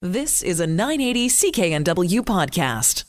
This is a 980 CKNW podcast.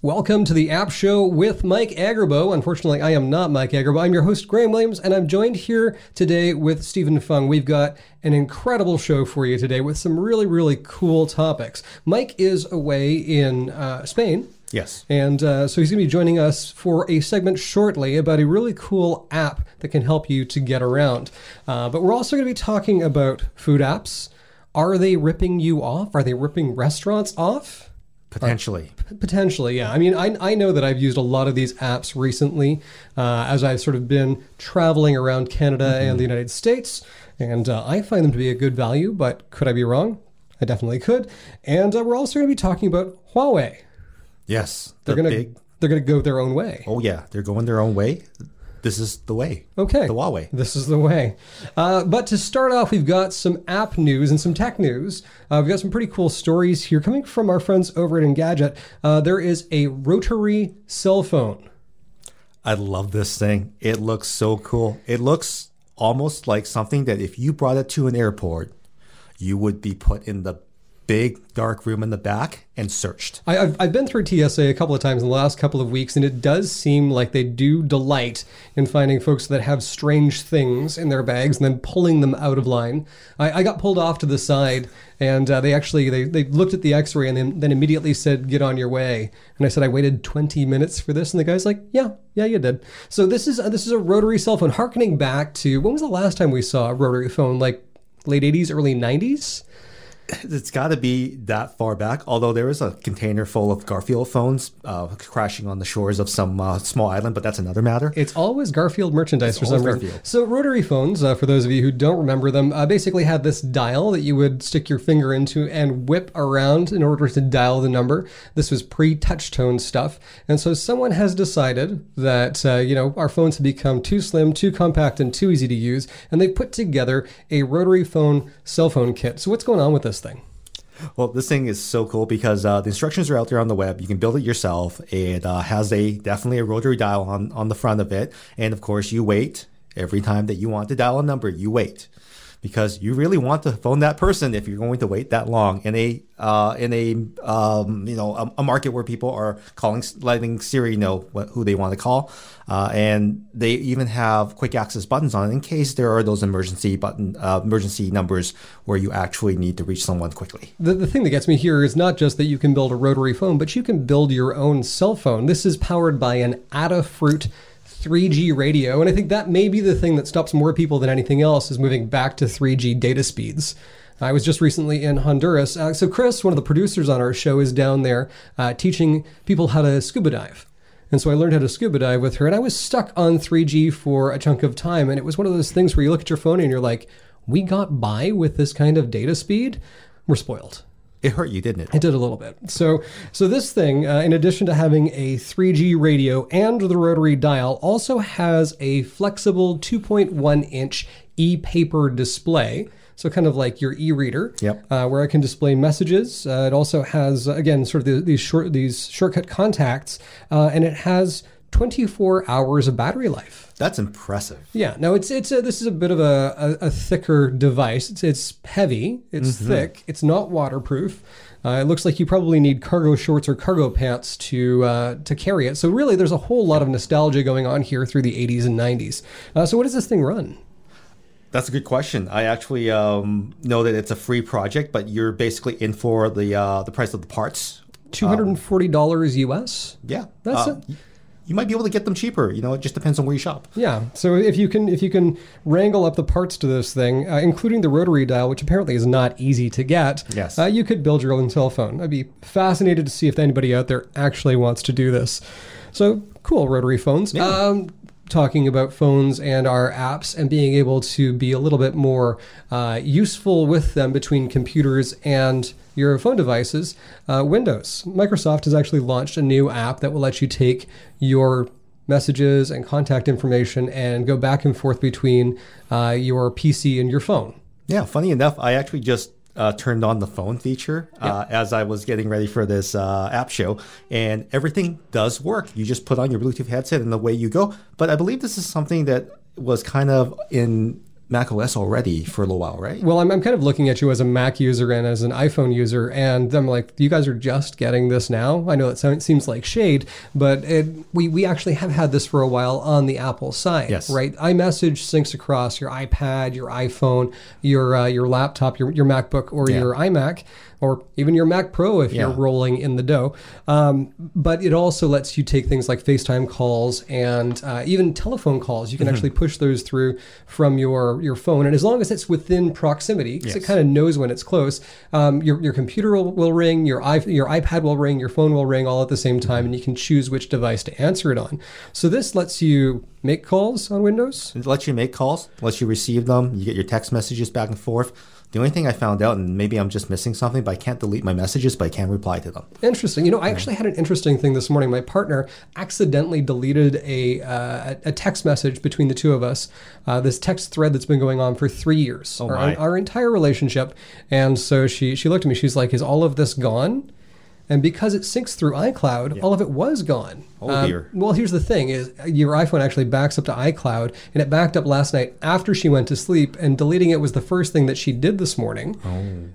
Welcome to the App Show with Mike Agerbo. Unfortunately, I am not Mike Agerbo. I'm your host, Graham Williams, and I'm joined here today with Stephen Fung. We've got an incredible show for you today with some really, really cool topics. Mike is away in uh, Spain. Yes. And uh, so he's going to be joining us for a segment shortly about a really cool app that can help you to get around. Uh, but we're also going to be talking about food apps. Are they ripping you off? Are they ripping restaurants off? Potentially. Potentially, yeah. I mean, I, I know that I've used a lot of these apps recently uh, as I've sort of been traveling around Canada Mm-hmm. and the United States, and uh, I find them to be a good value, but could I be wrong? I definitely could. And uh, we're also going to be talking about Huawei. Yes. They're the going to big. they're going to go their own way. Oh yeah, they're going their own way. This is the way. Okay. The Huawei. This is the way. Uh, but to start off, we've got some app news and some tech news. Uh, we've got some pretty cool stories here coming from our friends over at Engadget. Uh, there is a rotary cell phone. I love this thing. It looks so cool. It looks almost like something that if you brought it to an airport, you would be put in the big dark room in the back and searched. I, I've, I've been through TSA a couple of times in the last couple of weeks, and it does seem like they do delight in finding folks that have strange things in their bags and then pulling them out of line. I, I got pulled off to the side, and uh, they actually they, they looked at the X-ray and then, then immediately said, "Get on your way." And I said, "I waited 20 minutes for this," and the guy's like, "Yeah, yeah, you did." So this is uh, this is a rotary cell phone, harkening back to when was the last time we saw a rotary phone? Like late 80s, early 90s. It's got to be that far back. Although there is a container full of Garfield phones uh, crashing on the shores of some uh, small island, but that's another matter. It's always Garfield merchandise for always some reason. So rotary phones, uh, for those of you who don't remember them, uh, basically had this dial that you would stick your finger into and whip around in order to dial the number. This was pre-touch tone stuff, and so someone has decided that uh, you know our phones have become too slim, too compact, and too easy to use, and they put together a rotary phone cell phone kit. So what's going on with this thing? Well, this thing is so cool because uh, the instructions are out there on the web. You can build it yourself. It uh, has a definitely a rotary dial on, on the front of it, and of course, you wait every time that you want to dial a number. You wait because you really want to phone that person if you're going to wait that long in a uh, in a um, you know a, a market where people are calling letting Siri know what, who they want to call, uh, and they even have quick access buttons on in case there are those emergency button uh, emergency numbers where you actually need to reach someone quickly. The, the thing that gets me here is not just that you can build a rotary phone, but you can build your own cell phone. This is powered by an Adafruit 3G radio, and I think that may be the thing that stops more people than anything else is moving back to 3G data speeds. I was just recently in Honduras. Uh, so, Chris, one of the producers on our show, is down there uh, teaching people how to scuba dive. And so I learned how to scuba dive with her, and I was stuck on 3G for a chunk of time. And it was one of those things where you look at your phone and you're like, we got by with this kind of data speed. We're spoiled. It hurt you, didn't it? It did a little bit. So, so this thing, uh, in addition to having a 3G radio and the rotary dial, also has a flexible 2.1 inch e-paper display. So, kind of like your e-reader, Yep. uh, where I can display messages. Uh, it also has, uh, again, sort of the, these short, these shortcut contacts, uh, and it has 24 hours of battery life. That's impressive. Yeah, no, it's it's a, this is a bit of a, a, a thicker device. It's it's heavy, it's thick, it's not waterproof. Uh, it looks like you probably need cargo shorts or cargo pants to uh, to carry it. So really, there's a whole lot of nostalgia going on here through the 80s and 90s. Uh, so what does this thing run? That's a good question. I actually um, know that it's a free project, but you're basically in for the uh, the price of the parts. Two hundred and forty dollars US. Yeah, That's Uh, it. You might be able to get them cheaper. You know, it just depends on where you shop. Yeah. So if you can if you can wrangle up the parts to this thing, uh, including the rotary dial, which apparently is not easy to get, Yes. uh, you could build your own cell phone. I'd be fascinated to see if anybody out there actually wants to do this. So cool, rotary phones. Um, talking about phones and our apps and being able to be a little bit more uh, useful with them between computers and your phone devices, uh, Windows. Microsoft has actually launched a new app that will let you take your messages and contact information and go back and forth between uh, your PC and your phone. Yeah, funny enough, I actually just uh, turned on the phone feature uh, as I was getting ready for this uh, app show, and everything does work. You just put on your Bluetooth headset and away you go. But I believe this is something that was kind of in Mac OS already for a little while, right? Well, I'm, I'm kind of looking at you as a Mac user and as an iPhone user, and I'm like, you guys are just getting this now. I know it sounds, seems like shade, but it, we we actually have had this for a while on the Apple side, Yes. right? iMessage syncs across your iPad, your iPhone, your uh, your laptop, your your MacBook, or Yeah. your iMac, or even your Mac Pro if you're rolling in the dough. Um, but it also lets you take things like FaceTime calls and uh, even telephone calls. You can Mm-hmm. actually push those through from your your phone, and as long as it's within proximity, because it kind of knows when it's close, um, your your computer will, will ring, your i your iPad will ring, your phone will ring all at the same time, and you can choose which device to answer it on. So this lets you make calls on Windows. It lets you make calls, lets you receive them. You get your text messages back and forth. The only thing I found out, and maybe I'm just missing something, but I can't delete my messages, but I can reply to them. Interesting. You know, I actually had an interesting thing this morning. My partner accidentally deleted a uh, a text message between the two of us. Uh, this text thread that's been going on for three years, our, our entire relationship. And so she she looked at me. She's like, "Is all of this gone?" And because it syncs through iCloud, all of it was gone. Oh, Um, dear. well, here's the thing: is your iPhone actually backs up to iCloud, and it backed up last night after she went to sleep. And deleting it was the first thing that she did this morning.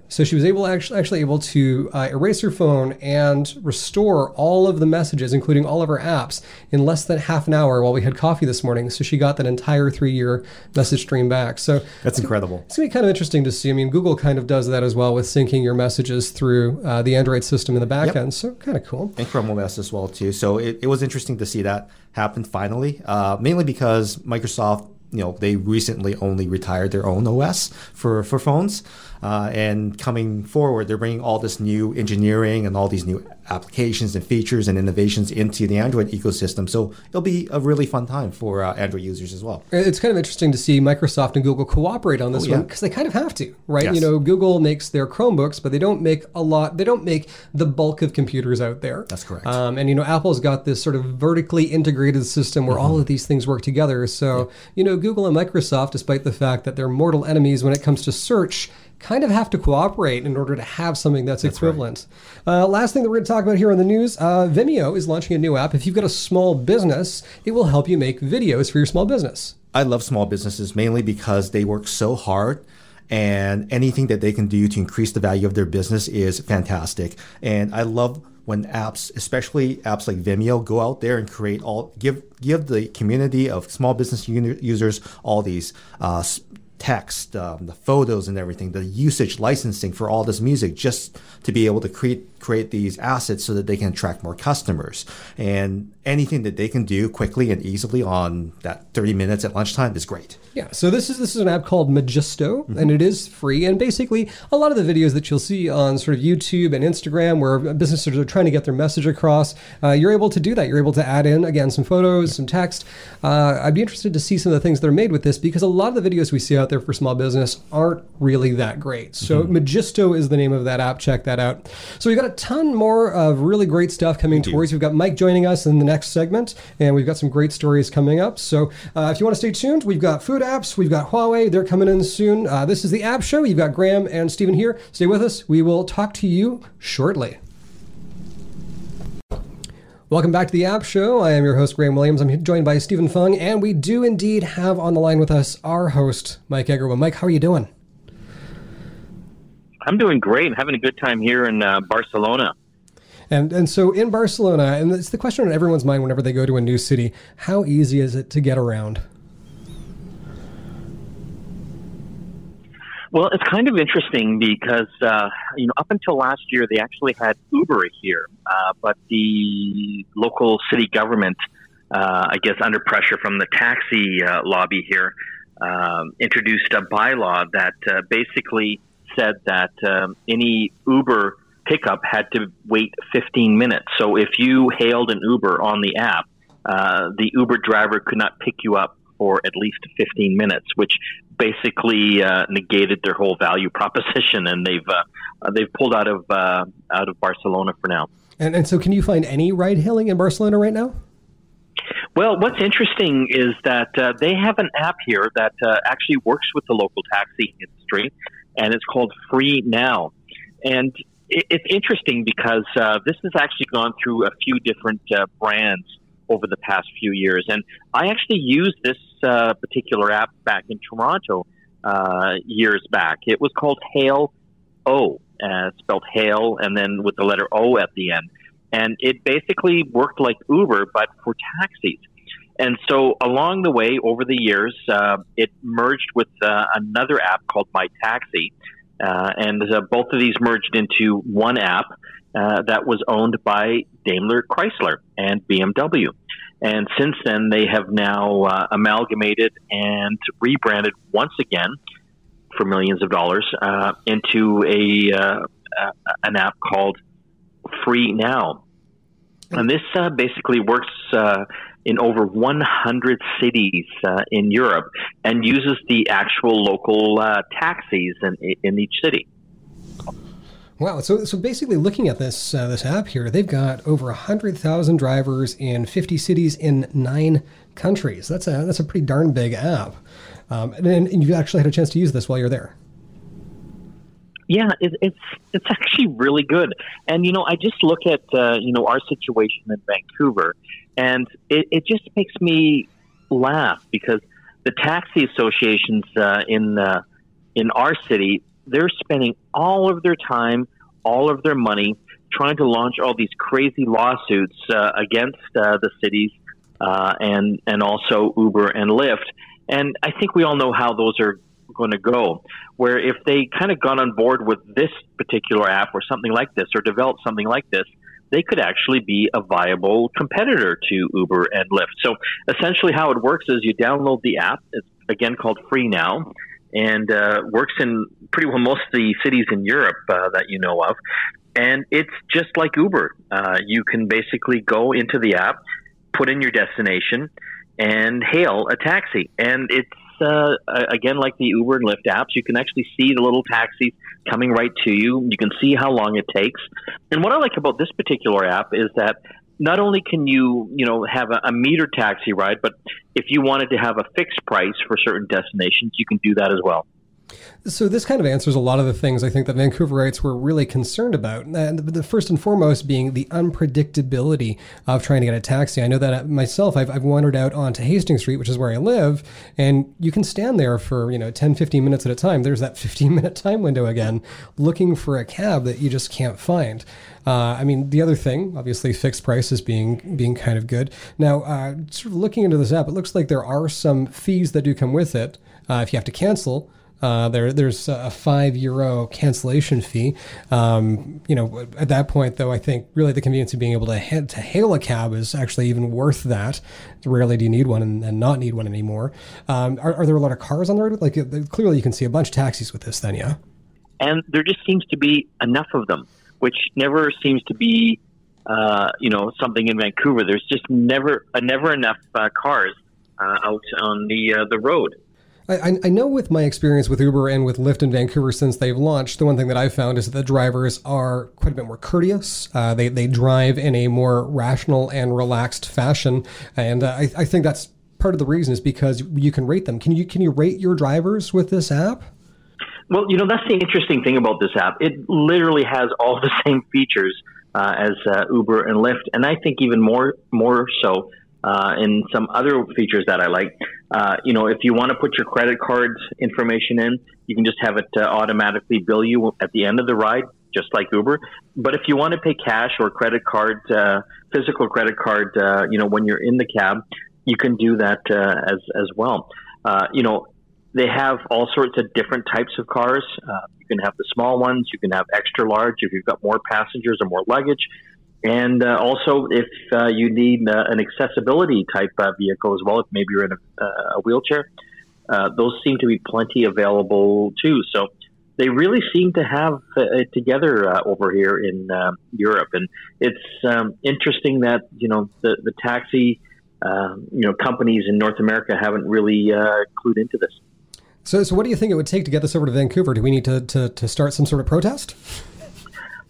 So she was able actually actually able to uh, erase her phone and restore all of the messages, including all of her apps, in less than half an hour while we had coffee this morning. So she got that entire three-year message stream back. So That's incredible. it's gonna be kind of interesting to see. I mean, Google kind of does that as well with syncing your messages through uh, the Android system in the back end. So kind of cool. and Chrome OS as well too. So it, it was interesting to see that happen finally. Uh, mainly because Microsoft, you know, they recently only retired their own OS for for phones, uh, and coming forward, they're bringing all this new engineering and all these new applications and features and innovations into the Android ecosystem. So it'll be a really fun time for uh, Android users as well. It's kind of interesting to see Microsoft and Google cooperate on this Oh, yeah. one because they kind of have to, right? Yes. You know, Google makes their Chromebooks, but they don't make a lot. They don't make the bulk of computers out there. That's correct. Um, and you know, Apple's got this sort of vertically integrated system where Mm-hmm. all of these things work together. So you know, Google and Microsoft, despite the fact that they're mortal enemies when it comes to search. Kind of have to cooperate in order to have something that's, equivalent. Uh, last thing that we're going to talk about here on the news uh, Vimeo is launching a new app. If you've got a small business, it will help you make videos for your small business. I love small businesses mainly because they work so hard and anything that they can do to increase the value of their business is fantastic. And I love when apps, especially apps like Vimeo, go out there and create all give give the community of small business users all these uh, text, um, the photos and everything, the usage licensing for all this music, just to be able to create create these assets so that they can attract more customers. And anything that they can do quickly and easily on that 30 minutes at lunchtime is great. Yeah, so this is this is an app called Magisto, Mm-hmm. and it is free. And basically, a lot of the videos that you'll see on sort of YouTube and Instagram, where businesses are trying to get their message across, uh, you're able to do that. You're able to add in again some photos, some text. Uh, I'd be interested to see some of the things that are made with this because a lot of the videos we see out there for small business aren't really that great. So Mm-hmm. Magisto is the name of that app. Check that out. So we've got a ton more of really great stuff coming towards. you. We've got Mike joining us in the next segment, and we've got some great stories coming up. So uh, if you want to stay tuned, we've got food apps, we've got Huawei, they're coming in soon. Uh, this is the App Show. You've got Graham and Stephen here. Stay with us. We will talk to you shortly. Welcome back to the App Show. I am your host, Graham Williams. I'm joined by Stephen Fung, and we do indeed have on the line with us our host, Mike Agerbo. Mike, how are you doing? I'm doing great. Having a good time here in uh, Barcelona. And and so in Barcelona, and it's the question on everyone's mind whenever they go to a new city: How easy is it to get around? Well, it's kind of interesting because uh, you know up until last year they actually had Uber here, uh, but the local city government, uh, I guess under pressure from the taxi uh, lobby here, um, introduced a bylaw that uh, basically said that um, any Uber pickup had to wait 15 minutes. So if you hailed an Uber on the app, uh, the Uber driver could not pick you up for at least 15 minutes, which basically uh, negated their whole value proposition, and they've uh, they've pulled out of uh, out of Barcelona for now. And and so, can you find any ride hailing in Barcelona right now? Well, what's interesting is that uh, they have an app here that uh, actually works with the local taxi industry, and it's called Free Now. And it, it's interesting because uh, this has actually gone through a few different uh, brands over the past few years. And I actually used this uh, particular app back in Toronto uh, years back. It was called Hail O, uh, spelled Hail, and then with the letter O at the end. And it basically worked like Uber, but for taxis. And so along the way, over the years, uh, it merged with uh, another app called My Taxi. Uh, and uh, both of these merged into one app uh, that was owned by Daimler Chrysler and BMW. And since then, they have now uh, amalgamated and rebranded once again for millions of dollars into a an app called Free Now. And this basically works in over 100 cities uh, in Europe and uses the actual local uh, taxis in, in each city. Wow! So, so basically, looking at this uh, this app here, they've got over hundred thousand drivers in fifty cities in nine countries. That's a that's a pretty darn big app, um, and, and you actually had a chance to use this while you're there. Yeah, it, it's it's actually really good. And you know, I just look at uh, you know our situation in Vancouver, and it, it just makes me laugh because the taxi associations uh, in uh, in our city they're spending all of their time, all of their money trying to launch all these crazy lawsuits uh, against uh, the cities uh, and and also Uber and Lyft. And I think we all know how those are going to go. Where if they kind of got on board with this particular app or something like this, or developed something like this, they could actually be a viable competitor to Uber and Lyft. So essentially, how it works is you download the app. It's again called Free Now, and uh, works in pretty well most of the cities in Europe uh, that you know of. And it's just like Uber. Uh, you can basically go into the app, put in your destination, and hail a taxi. And it's uh, again like the Uber and Lyft apps. You can actually see the little taxis coming right to you. You can see how long it takes. And what I like about this particular app is that not only can you, you know, have a, a meter taxi ride, but if you wanted to have a fixed price for certain destinations, you can do that as well. So this kind of answers a lot of the things I think that Vancouverites were really concerned about. And the first and foremost being the unpredictability of trying to get a taxi. I know that myself, I've, I've wandered out onto Hastings Street, which is where I live, and you can stand there for, you know, 10, 15 minutes at a time. There's that 15 minute time window again, looking for a cab that you just can't find. Uh, I mean, the other thing, obviously, fixed prices being being kind of good. Now, uh, sort of looking into this app, it looks like there are some fees that do come with it uh, if you have to cancel. Uh, there, there's a five euro cancellation fee. Um, you know, at that point, though, I think really the convenience of being able to to hail a cab is actually even worth that. Rarely do you need one and, and not need one anymore. Um, are, are, there a lot of cars on the road? Like, uh, clearly, you can see a bunch of taxis with this. Then, yeah. And there just seems to be enough of them, which never seems to be, uh, you know, something in Vancouver. There's just never, uh, never enough uh, cars out on the the road. I, I know with my experience with Uber and with Lyft in Vancouver since they've launched, the one thing that I've found is that the drivers are quite a bit more courteous. Uh, they, they drive in a more rational and relaxed fashion. And uh, I, I think that's part of the reason is because you can rate them. Can you, can you rate your drivers with this app? Well, you know, that's the interesting thing about this app. It literally has all the same features uh, as uh, Uber and Lyft, and I think even more more so uh, and some other features that I like. Uh, you know, if you want to put your credit card information in, you can just have it uh, automatically bill you at the end of the ride, just like Uber. But if you want to pay cash or credit card, uh, physical credit card, uh, you know, when you're in the cab, you can do that uh, as as well. you know, they have all sorts of different types of cars. you can have the small ones. You can have extra large if you've got more passengers or more luggage. And uh, also, if uh, you need uh, an accessibility type uh, vehicle as well, if maybe you're in a, uh, a wheelchair, uh, those seem to be plenty available too. So they really seem to have it together over here in Europe, and it's um, interesting that you know the the taxi um, you know companies in North America haven't really clued into this. So, so what do you think it would take to get this over to Vancouver? Do we need to, to, to start some sort of protest?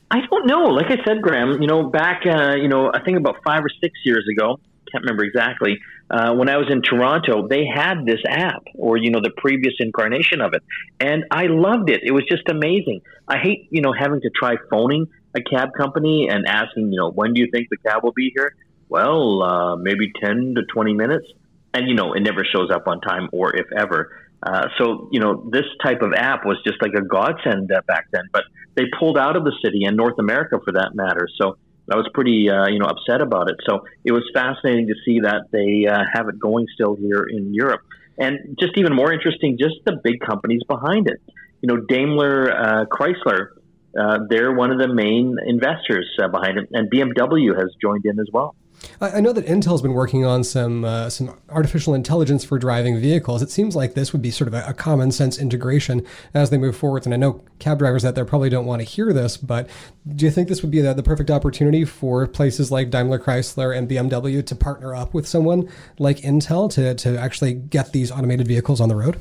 I don't know. Like I said, Graham, you know, back, uh, you know, I think about five or six years ago, can't remember exactly, uh, when I was in Toronto, they had this app or, you know, the previous incarnation of it. And I loved it. It was just amazing. I hate, you know, having to try phoning a cab company and asking, you know, when do you think the cab will be here? Well, uh, maybe 10 to 20 minutes. And, you know, it never shows up on time or if ever. Uh, so, you know, this type of app was just like a godsend uh, back then, but they pulled out of the city and North America for that matter. So I was pretty, uh, you know, upset about it. So it was fascinating to see that they uh, have it going still here in Europe. And just even more interesting, just the big companies behind it. You know, Daimler uh, Chrysler, uh, they're one of the main investors behind it, and BMW has joined in as well. I know that Intel's been working on some uh, some artificial intelligence for driving vehicles. It seems like this would be sort of a, a, common sense integration as they move forward. And I know cab drivers out there probably don't want to hear this, but do you think this would be the, the perfect opportunity for places like Daimler Chrysler and BMW to partner up with someone like Intel to, to actually get these automated vehicles on the road?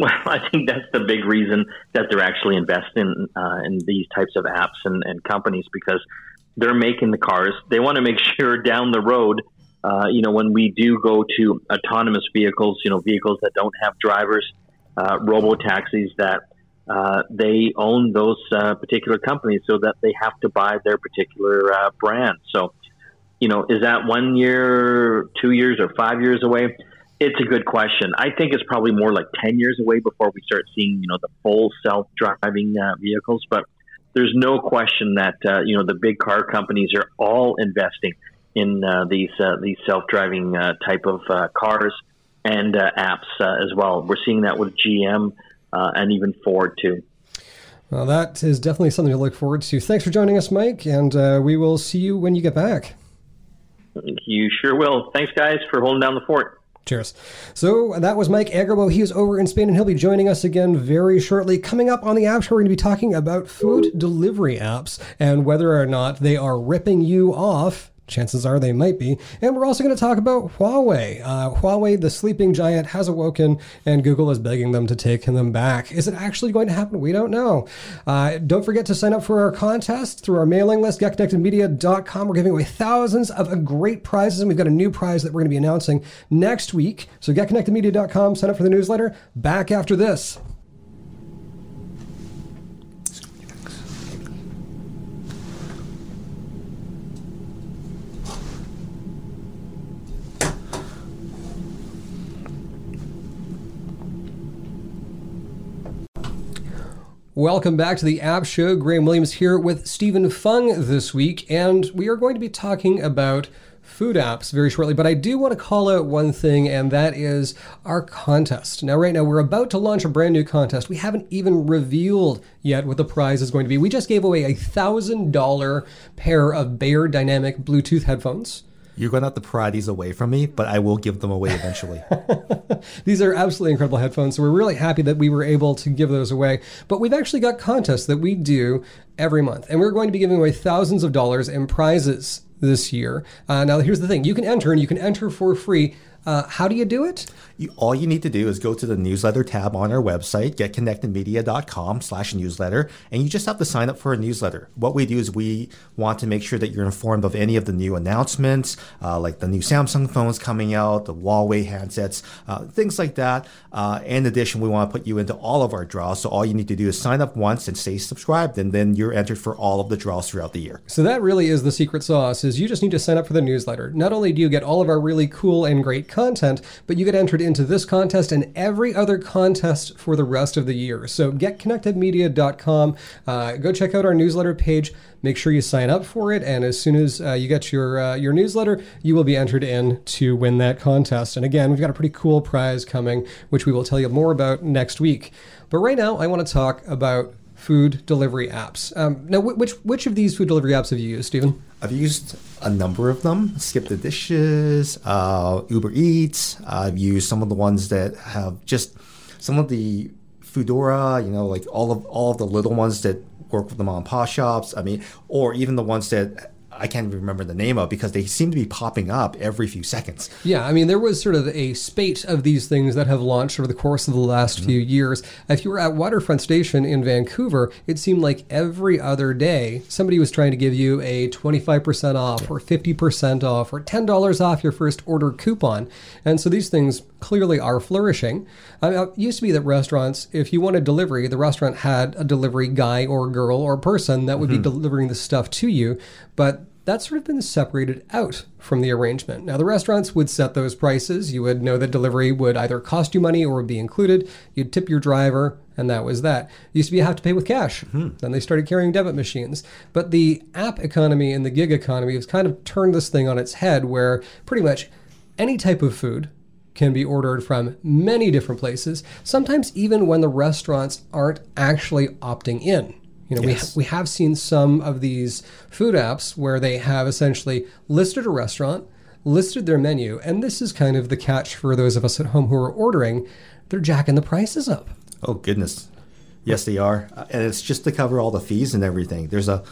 Well, I think that's the big reason that they're actually investing uh, in these types of apps and, and companies because they're making the cars. They want to make sure down the road, uh, you know, when we do go to autonomous vehicles, you know, vehicles that don't have drivers, uh, robo taxis, that uh, they own those uh, particular companies so that they have to buy their particular uh, brand. So, you know, is that one year, two years, or five years away? It's a good question. I think it's probably more like 10 years away before we start seeing, you know, the full self driving uh, vehicles. But there's no question that uh, you know the big car companies are all investing in uh, these uh, these self-driving uh, type of uh, cars and uh, apps as well. We're seeing that with GM and even Ford too. Well, that is definitely something to look forward to. Thanks for joining us, Mike, and we will see you when you get back. You sure will. Thanks, guys, for holding down the fort. Cheers. So that was Mike Agerbo. He is over in Spain and he'll be joining us again very shortly. Coming up on the app show, we're going to be talking about food delivery apps and whether or not they are ripping you off Chances are they might be. And we're also going to talk about Huawei. Uh, Huawei, the sleeping giant, has awoken, and Google is begging them to take them back. Is it actually going to happen? We don't know. Uh, don't forget to sign up for our contest through our mailing list, getconnectedmedia.com. We're giving away thousands of great prizes, and we've got a new prize that we're going to be announcing next week. So getconnectedmedia.com, sign up for the newsletter. Back after this. Welcome back to the App Show. Graham Williams here with Stephen Fung this week, and we are going to be talking about food apps very shortly. But I do want to call out one thing, and that is our contest. Now, right now, we're about to launch a brand new contest. We haven't even revealed yet what the prize is going to be. We just gave away a $1,000 pair of Beyerdynamic Bluetooth headphones. You're going to have to pry these away from me, but I will give them away eventually. these are absolutely incredible headphones. So we're really happy that we were able to give those away. But we've actually got contests that we do every month, and we're going to be giving away thousands of dollars in prizes this year. Uh, now, here's the thing you can enter, and you can enter for free uh, how do you do it? You, all you need to do is go to the newsletter tab on our website, getconnectedmedia.com slash newsletter, and you just have to sign up for a newsletter. What we do is we want to make sure that you're informed of any of the new announcements, uh, like the new Samsung phones coming out, the Huawei handsets, uh, things like that. Uh, in addition, we want to put you into all of our draws. So all you need to do is sign up once and stay subscribed, and then you're entered for all of the draws throughout the year. So that really is the secret sauce, is you just need to sign up for the newsletter. Not only do you get all of our really cool and great content, but you get entered into this contest and every other contest for the rest of the year. So getconnectedmedia.com. Uh, go check out our newsletter page. Make sure you sign up for it, and as soon as uh, you get your uh, your newsletter, you will be entered in to win that contest. And again, we've got a pretty cool prize coming, which we will tell you more about next week. But right now, I want to talk about food delivery apps. Um, now, which which of these food delivery apps have you used, Stephen? I've used a number of them. Skip the dishes, uh, Uber Eats. I've used some of the ones that have just some of the Foodora. You know, like all of all of the little ones that work with the mom and pop shops. I mean, or even the ones that I can't even remember the name of because they seem to be popping up every few seconds. Yeah, I mean, there was sort of a spate of these things that have launched over the course of the last mm-hmm. few years. If you were at Waterfront Station in Vancouver, it seemed like every other day somebody was trying to give you a 25% off or 50% off or $10 off your first order coupon. And so these things clearly are flourishing. I mean, it used to be that restaurants, if you wanted delivery, the restaurant had a delivery guy or girl or person that would mm-hmm. be delivering the stuff to you. But that's sort of been separated out from the arrangement. Now, the restaurants would set those prices. You would know that delivery would either cost you money or would be included. You'd tip your driver, and that was that. Used to be you have to pay with cash. Mm-hmm. Then they started carrying debit machines. But the app economy and the gig economy has kind of turned this thing on its head where pretty much any type of food can be ordered from many different places, sometimes even when the restaurants aren't actually opting in. You know, Yes. we, we have seen some of these food apps where they have essentially listed a restaurant, listed their menu, and this is kind of the catch for those of us at home who are ordering. They're jacking the prices up. Oh goodness, yes they are, Uh, and it's just to cover all the fees and everything. There's a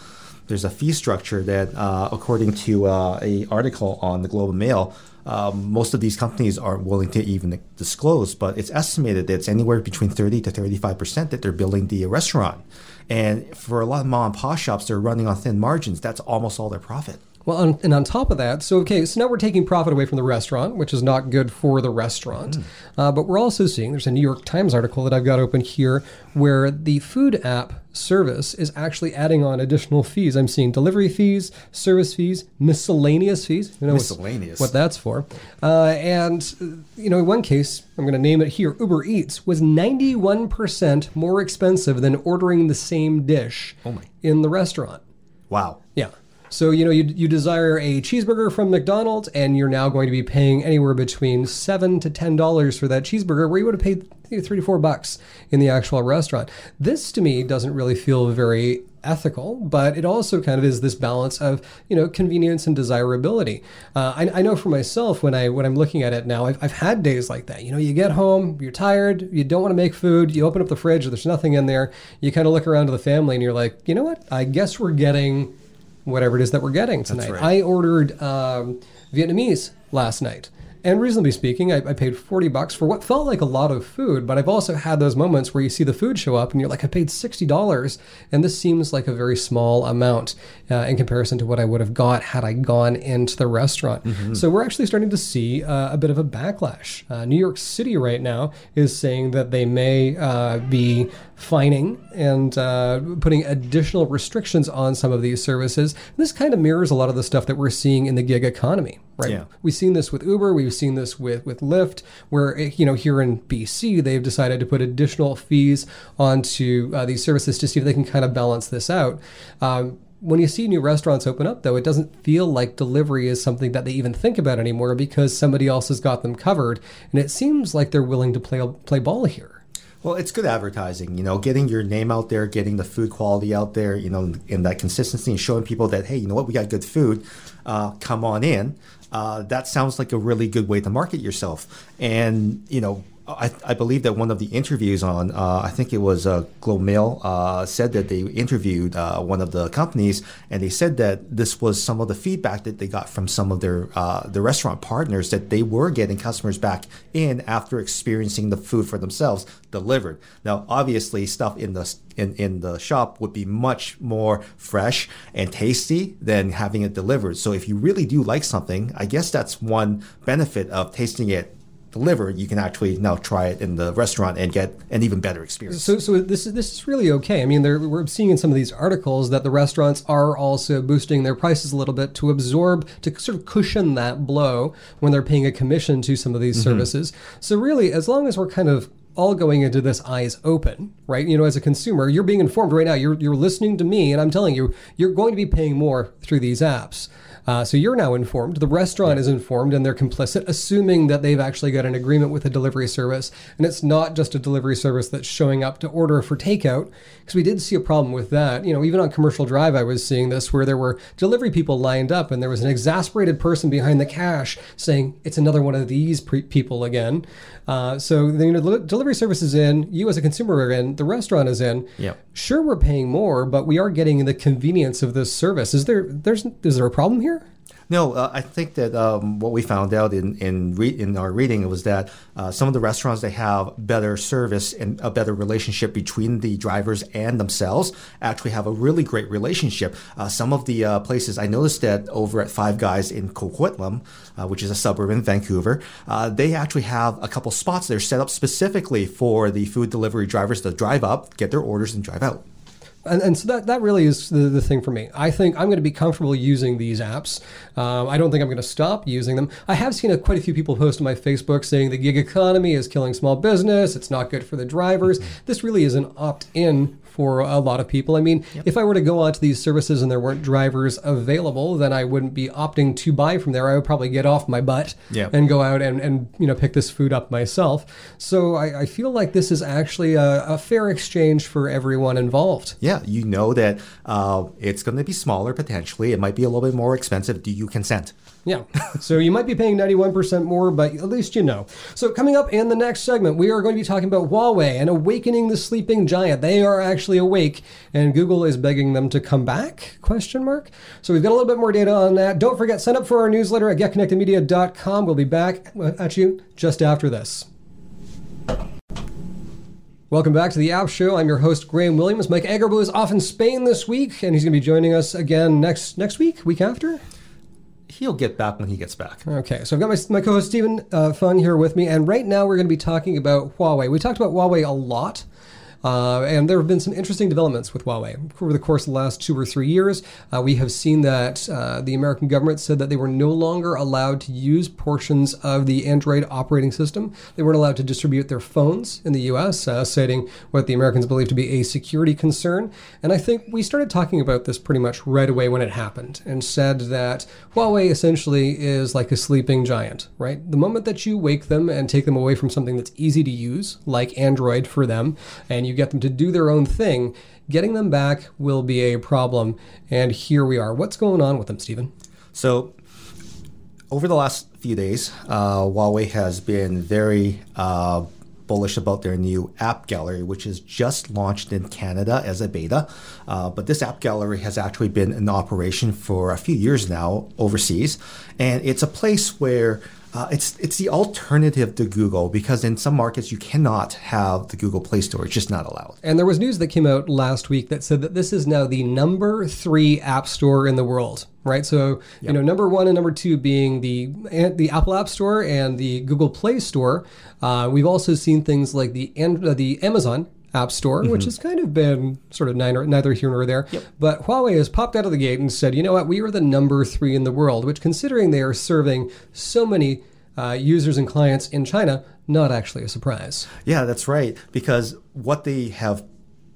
there's a fee structure that, uh, according to uh, a article on the Globe and Mail, um, most of these companies aren't willing to even disclose. But it's estimated that it's anywhere between thirty to thirty five percent that they're building the restaurant, and for a lot of mom and pop shops, they're running on thin margins. That's almost all their profit. Well, on, and on top of that, so okay, so now we're taking profit away from the restaurant, which is not good for the restaurant. Uh, but we're also seeing there's a New York Times article that I've got open here where the food app service is actually adding on additional fees. I'm seeing delivery fees, service fees, miscellaneous fees. You know Miscellaneous. What that's for. Uh, and, uh, you know, in one case, I'm going to name it here Uber Eats was 91% more expensive than ordering the same dish Oh my. in the restaurant. Wow. Yeah. So you know you, you desire a cheeseburger from McDonald's, and you're now going to be paying anywhere between seven to ten dollars for that cheeseburger, where you would have paid three to four bucks in the actual restaurant. This to me doesn't really feel very ethical, but it also kind of is this balance of you know convenience and desirability. Uh, I, I know for myself when I when I'm looking at it now, I've, I've had days like that. You know, you get home, you're tired, you don't want to make food, you open up the fridge, there's nothing in there. You kind of look around to the family, and you're like, you know what? I guess we're getting whatever it is that we're getting tonight. right. I ordered um, Vietnamese last night. And reasonably speaking, I, I paid 40 bucks for what felt like a lot of food, but I've also had those moments where you see the food show up and you're like, I paid $60, and this seems like a very small amount uh, in comparison to what I would have got had I gone into the restaurant. So we're actually starting to see uh, a bit of a backlash. Uh, New York City right now is saying that they may uh, be fining and uh, putting additional restrictions on some of these services. This kind of mirrors a lot of the stuff that we're seeing in the gig economy, right? Yeah. We've seen this with Uber, we've seen this with with Lyft, where eh, you know here in BC they've decided to put additional fees onto uh, these services to see if they can kind of balance this out. Um, when you see new restaurants open up, though, it doesn't feel like delivery is something that they even think about anymore because somebody else has got them covered, and it seems like they're willing to play play ball here. Well, it's good advertising, you know, getting your name out there, getting the food quality out there, you know, and that consistency and showing people that, hey, you know what, we got good food, uh, come on in. Uh, that sounds like a really good way to market yourself. And, you know, I, I believe that one of the interviews on, uh, I think it was uh, Globe Mail, uh, said that they interviewed uh, one of the companies, and they said that this was some of the feedback that they got from some of their uh, the restaurant partners that they were getting customers back in after experiencing the food for themselves delivered. Now, obviously, stuff in the in, in the shop would be much more fresh and tasty than having it delivered. So, if you really do like something, I guess that's one benefit of tasting it delivered, you can actually now try it in the restaurant and get an even better experience. So, so this is this is really okay. I mean, there, we're seeing in some of these articles that the restaurants are also boosting their prices a little bit to absorb to sort of cushion that blow when they're paying a commission to some of these mm-hmm. services. So, really, as long as we're kind of all going into this eyes open, right? You know, as a consumer, you're being informed right now. You're you're listening to me, and I'm telling you, you're going to be paying more through these apps. Uh, so you're now informed. The restaurant is informed, and they're complicit, assuming that they've actually got an agreement with a delivery service, and it's not just a delivery service that's showing up to order for takeout. Because we did see a problem with that. You know, even on Commercial Drive, I was seeing this where there were delivery people lined up, and there was an exasperated person behind the cash saying, "It's another one of these pre- people again." Uh, so the you know, delivery service is in. You as a consumer are in. The restaurant is in. Yep. Sure, we're paying more, but we are getting the convenience of this service. Is there there's is there a problem here? No, uh, I think that um, what we found out in in, re- in our reading was that uh, some of the restaurants they have better service and a better relationship between the drivers and themselves. Actually, have a really great relationship. Uh, some of the uh, places I noticed that over at Five Guys in Coquitlam, uh, which is a suburb in Vancouver, uh, they actually have a couple spots that are set up specifically for the food delivery drivers to drive up, get their orders, and drive out. And, and so that, that really is the, the thing for me. I think I'm going to be comfortable using these apps. Um, I don't think I'm going to stop using them. I have seen a, quite a few people post on my Facebook saying the gig economy is killing small business. It's not good for the drivers. Mm-hmm. This really is an opt in for a lot of people. I mean, yep. if I were to go onto these services and there weren't drivers available, then I wouldn't be opting to buy from there. I would probably get off my butt yep. and go out and, and you know pick this food up myself. So I, I feel like this is actually a, a, fair exchange for everyone involved. Yeah, you know that uh, it's going to be smaller potentially. It might be a little bit more expensive. Do you consent? Yeah. so you might be paying 91% more, but at least you know. So coming up in the next segment, we are going to be talking about Huawei and awakening the sleeping giant. They are actually awake and Google is begging them to come back? Question mark. So we've got a little bit more data on that. Don't forget sign up for our newsletter at getconnectedmedia.com. We'll be back uh, at you just after this. Welcome back to the App Show. I'm your host, Graham Williams. Mike Agerbo is off in Spain this week, and he's going to be joining us again next next week, week after he'll get back when he gets back. Okay, so I've got my, my co-host Stephen uh, Fung here with me, and right now we're going to be talking about Huawei. We talked about Huawei a lot uh, and there have been some interesting developments with Huawei over the course of the last two or three years. Uh, we have seen that uh, the American government said that they were no longer allowed to use portions of the Android operating system. They weren't allowed to distribute their phones in the U.S., uh, citing what the Americans believe to be a security concern. And I think we started talking about this pretty much right away when it happened, and said that Huawei essentially is like a sleeping giant, right? The moment that you wake them and take them away from something that's easy to use, like Android for them, and you get them to do their own thing, getting them back will be a problem. And here we are. What's going on with them, Stephen? So, over the last few days, uh, Huawei has been very uh, bullish about their new app gallery, which is just launched in Canada as a beta. Uh, but this app gallery has actually been in operation for a few years now overseas. And it's a place where uh, it's it's the alternative to Google because in some markets you cannot have the Google Play Store; it's just not allowed. And there was news that came out last week that said that this is now the number three app store in the world. Right, so yep. you know, number one and number two being the the Apple App Store and the Google Play Store. Uh, we've also seen things like the uh, the Amazon App Store, mm-hmm. which has kind of been sort of neither, neither here nor there. Yep. But Huawei has popped out of the gate and said, you know what, we are the number three in the world, which, considering they are serving so many uh, users and clients in China, not actually a surprise. Yeah, that's right. Because what they have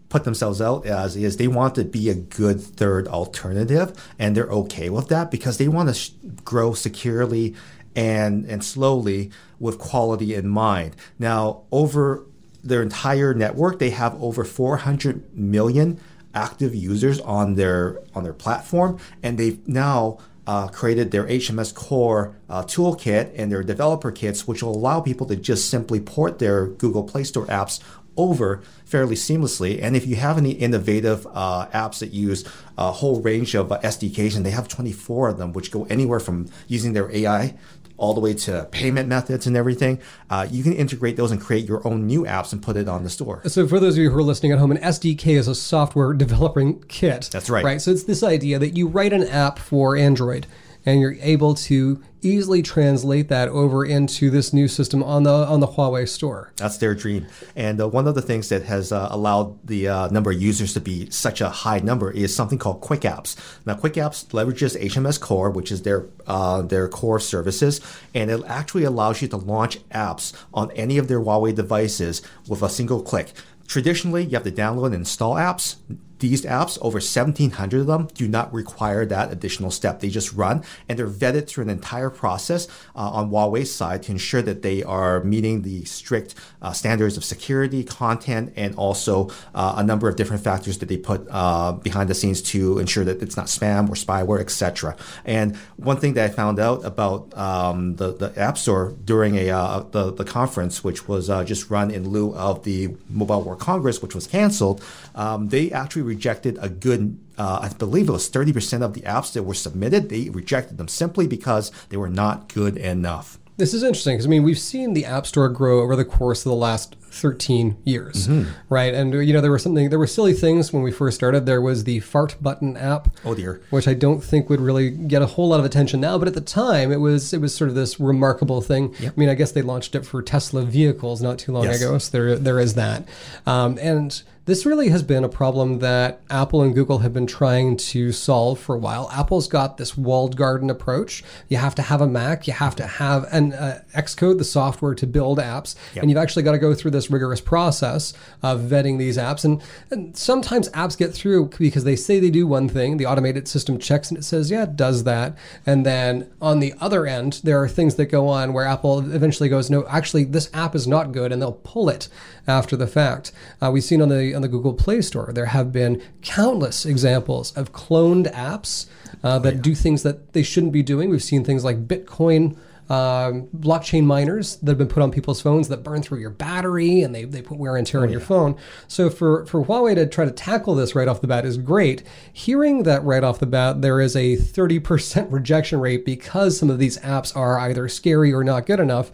put themselves out as is they want to be a good third alternative, and they're okay with that because they want to sh- grow securely and and slowly with quality in mind. Now, over their entire network, they have over 400 million active users on their on their platform, and they've now uh, created their HMS Core uh, toolkit and their developer kits, which will allow people to just simply port their Google Play Store apps over fairly seamlessly. And if you have any innovative uh, apps that use a whole range of uh, SDKs, and they have 24 of them, which go anywhere from using their AI all the way to payment methods and everything. Uh, you can integrate those and create your own new apps and put it on the store. So, for those of you who are listening at home, an SDK is a software developing kit. That's right. Right. So, it's this idea that you write an app for Android and you're able to easily translate that over into this new system on the on the Huawei store. That's their dream. And uh, one of the things that has uh, allowed the uh, number of users to be such a high number is something called Quick Apps. Now, Quick Apps leverages HMS Core, which is their uh, their core services, and it actually allows you to launch apps on any of their Huawei devices with a single click. Traditionally, you have to download and install apps these apps, over 1,700 of them, do not require that additional step. They just run and they're vetted through an entire process uh, on Huawei's side to ensure that they are meeting the strict uh, standards of security, content, and also uh, a number of different factors that they put uh, behind the scenes to ensure that it's not spam or spyware, etc. And one thing that I found out about um, the, the App Store during a uh, the, the conference, which was uh, just run in lieu of the Mobile World Congress, which was canceled, um, they actually rejected a good, uh, I believe it was 30% of the apps that were submitted. They rejected them simply because they were not good enough. This is interesting because I mean we've seen the App Store grow over the course of the last 13 years, right? And you know, there were something, there were silly things when we first started. There was the fart button app, Oh dear. which I don't think would really get a whole lot of attention now. But at the time, it was it was sort of this remarkable thing. I mean, I guess they launched it for Tesla vehicles not too long Yes. ago, so there there is that. Um, and this really has been a problem that Apple and Google have been trying to solve for a while. Apple's got this walled garden approach. You have to have a Mac, you have to have an uh, Xcode, the software to build apps, and you've actually got to go through this rigorous process of vetting these apps. And, and sometimes apps get through because they say they do one thing, the automated system checks and it says, yeah, it does that. And then on the other end, there are things that go on where Apple eventually goes, no, actually, this app is not good, and they'll pull it after the fact. Uh, we've seen on the on the Google Play Store there have been countless examples of cloned apps uh, that do things that they shouldn't be doing. We've seen things like Bitcoin. Um, blockchain miners that have been put on people's phones that burn through your battery and they, they put wear and tear on your phone. So for, for Huawei to try to tackle this right off the bat is great. Hearing that right off the bat, there is a 30% rejection rate because some of these apps are either scary or not good enough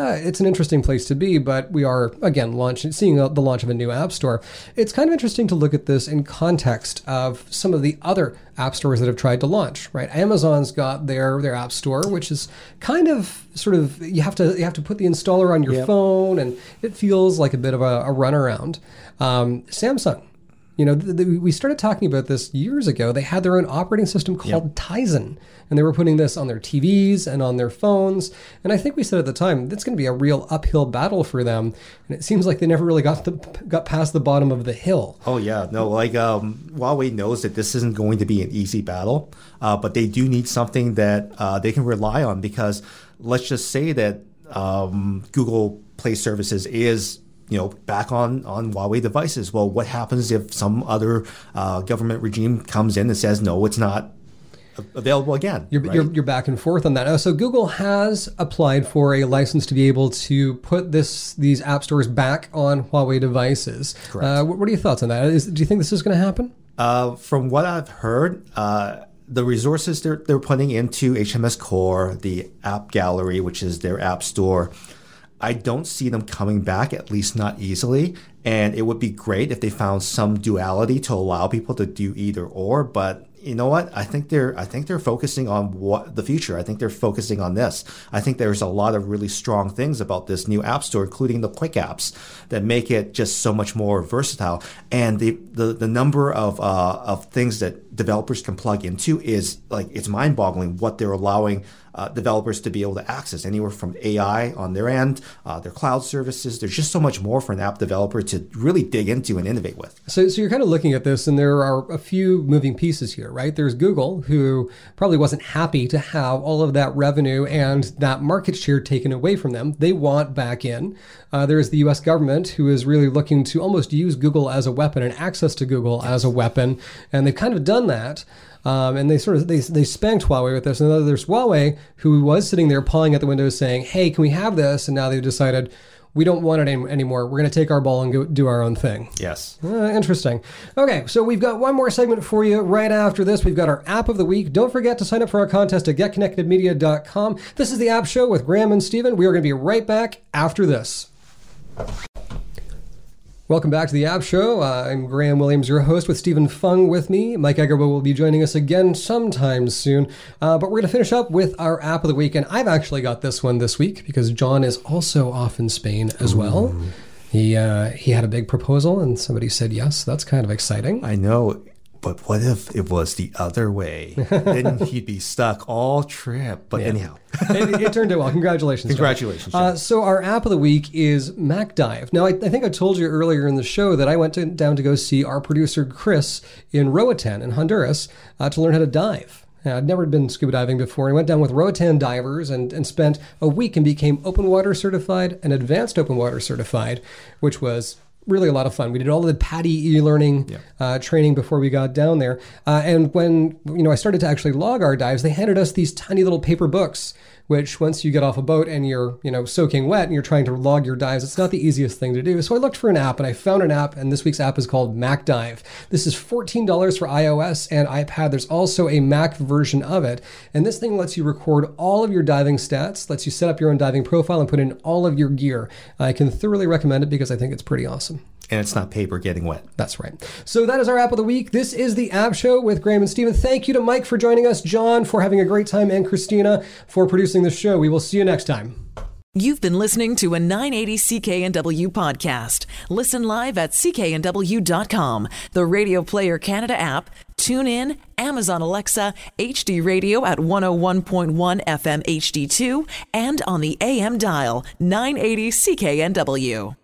uh, it's an interesting place to be, but we are again launching, seeing the launch of a new app store. It's kind of interesting to look at this in context of some of the other app stores that have tried to launch. Right, Amazon's got their their app store, which is kind of sort of you have to you have to put the installer on your phone, and it feels like a bit of a, a runaround. Um, Samsung. You know, th- th- we started talking about this years ago. They had their own operating system called Tizen, and they were putting this on their TVs and on their phones. And I think we said at the time that's going to be a real uphill battle for them. And it seems like they never really got the, got past the bottom of the hill. Oh yeah, no, like um, Huawei knows that this isn't going to be an easy battle, uh, but they do need something that uh, they can rely on because let's just say that um, Google Play Services is you know back on on Huawei devices. Well, what happens if some other uh, government regime comes in and says no, it's not available again? You're, right? you're, you're back and forth on that. Uh, so Google has applied for a license to be able to put this these app stores back on Huawei devices. Uh, what, what are your thoughts on that? Is, do you think this is going to happen? Uh, from what I've heard, uh, the resources they're, they're putting into HMS Core, the app gallery, which is their app store, I don't see them coming back, at least not easily. And it would be great if they found some duality to allow people to do either or. But you know what? I think they're I think they're focusing on what the future. I think they're focusing on this. I think there's a lot of really strong things about this new app store, including the quick apps, that make it just so much more versatile. And the the, the number of uh, of things that developers can plug into is like it's mind boggling what they're allowing uh, developers to be able to access anywhere from AI on their end, uh, their cloud services. There's just so much more for an app developer to really dig into and innovate with. So, so you're kind of looking at this, and there are a few moving pieces here, right? There's Google, who probably wasn't happy to have all of that revenue and that market share taken away from them. They want back in. Uh, there's the U.S. government, who is really looking to almost use Google as a weapon and access to Google as a weapon, and they've kind of done that. Um, and they sort of they, they spanked Huawei with this. And then there's Huawei, who was sitting there pawing at the window, saying, "Hey, can we have this?" And now they've decided we don't want it any- anymore. We're going to take our ball and go do our own thing. Yes. Uh, interesting. Okay, so we've got one more segment for you right after this. We've got our app of the week. Don't forget to sign up for our contest at getconnectedmedia.com. This is the app show with Graham and Steven. We are going to be right back after this. Welcome back to the App Show. Uh, I'm Graham Williams, your host, with Stephen Fung with me. Mike Agerbo will be joining us again sometime soon. Uh, but we're going to finish up with our App of the Week. And I've actually got this one this week because John is also off in Spain as well. He, uh, he had a big proposal and somebody said yes. That's kind of exciting. I know, but what if it was the other way? then he'd be stuck all trip. But anyhow, it, it turned out well. Congratulations. Congratulations, Uh, so our app of the week is MacDive. Now, I, I think I told you earlier in the show that I went to, down to go see our producer Chris in Roatan in Honduras uh, to learn how to dive. Uh, I'd never been scuba diving before. I went down with Roatan divers and, and spent a week and became open water certified and advanced open water certified, which was really a lot of fun. We did all of the PADI e-learning Yeah. uh, training before we got down there. Uh, and when you know I started to actually log our dives, they handed us these tiny little paper books. Which once you get off a boat and you're you know soaking wet and you're trying to log your dives, it's not the easiest thing to do. So I looked for an app and I found an app, and this week's app is called Mac Dive. This is fourteen dollars for iOS and iPad. There's also a Mac version of it, and this thing lets you record all of your diving stats, lets you set up your own diving profile, and put in all of your gear. I can thoroughly recommend it because I think it's pretty awesome. And it's not paper getting wet. That's right. So that is our app of the week. This is the App Show with Graham and Steven. Thank you to Mike for joining us, John for having a great time, and Christina for producing the show. We will see you next time. You've been listening to a 980 CKNW podcast. Listen live at cknw.com, the Radio Player Canada app, tune in, Amazon Alexa, HD Radio at 101.1 FM HD2, and on the AM dial 980 CKNW.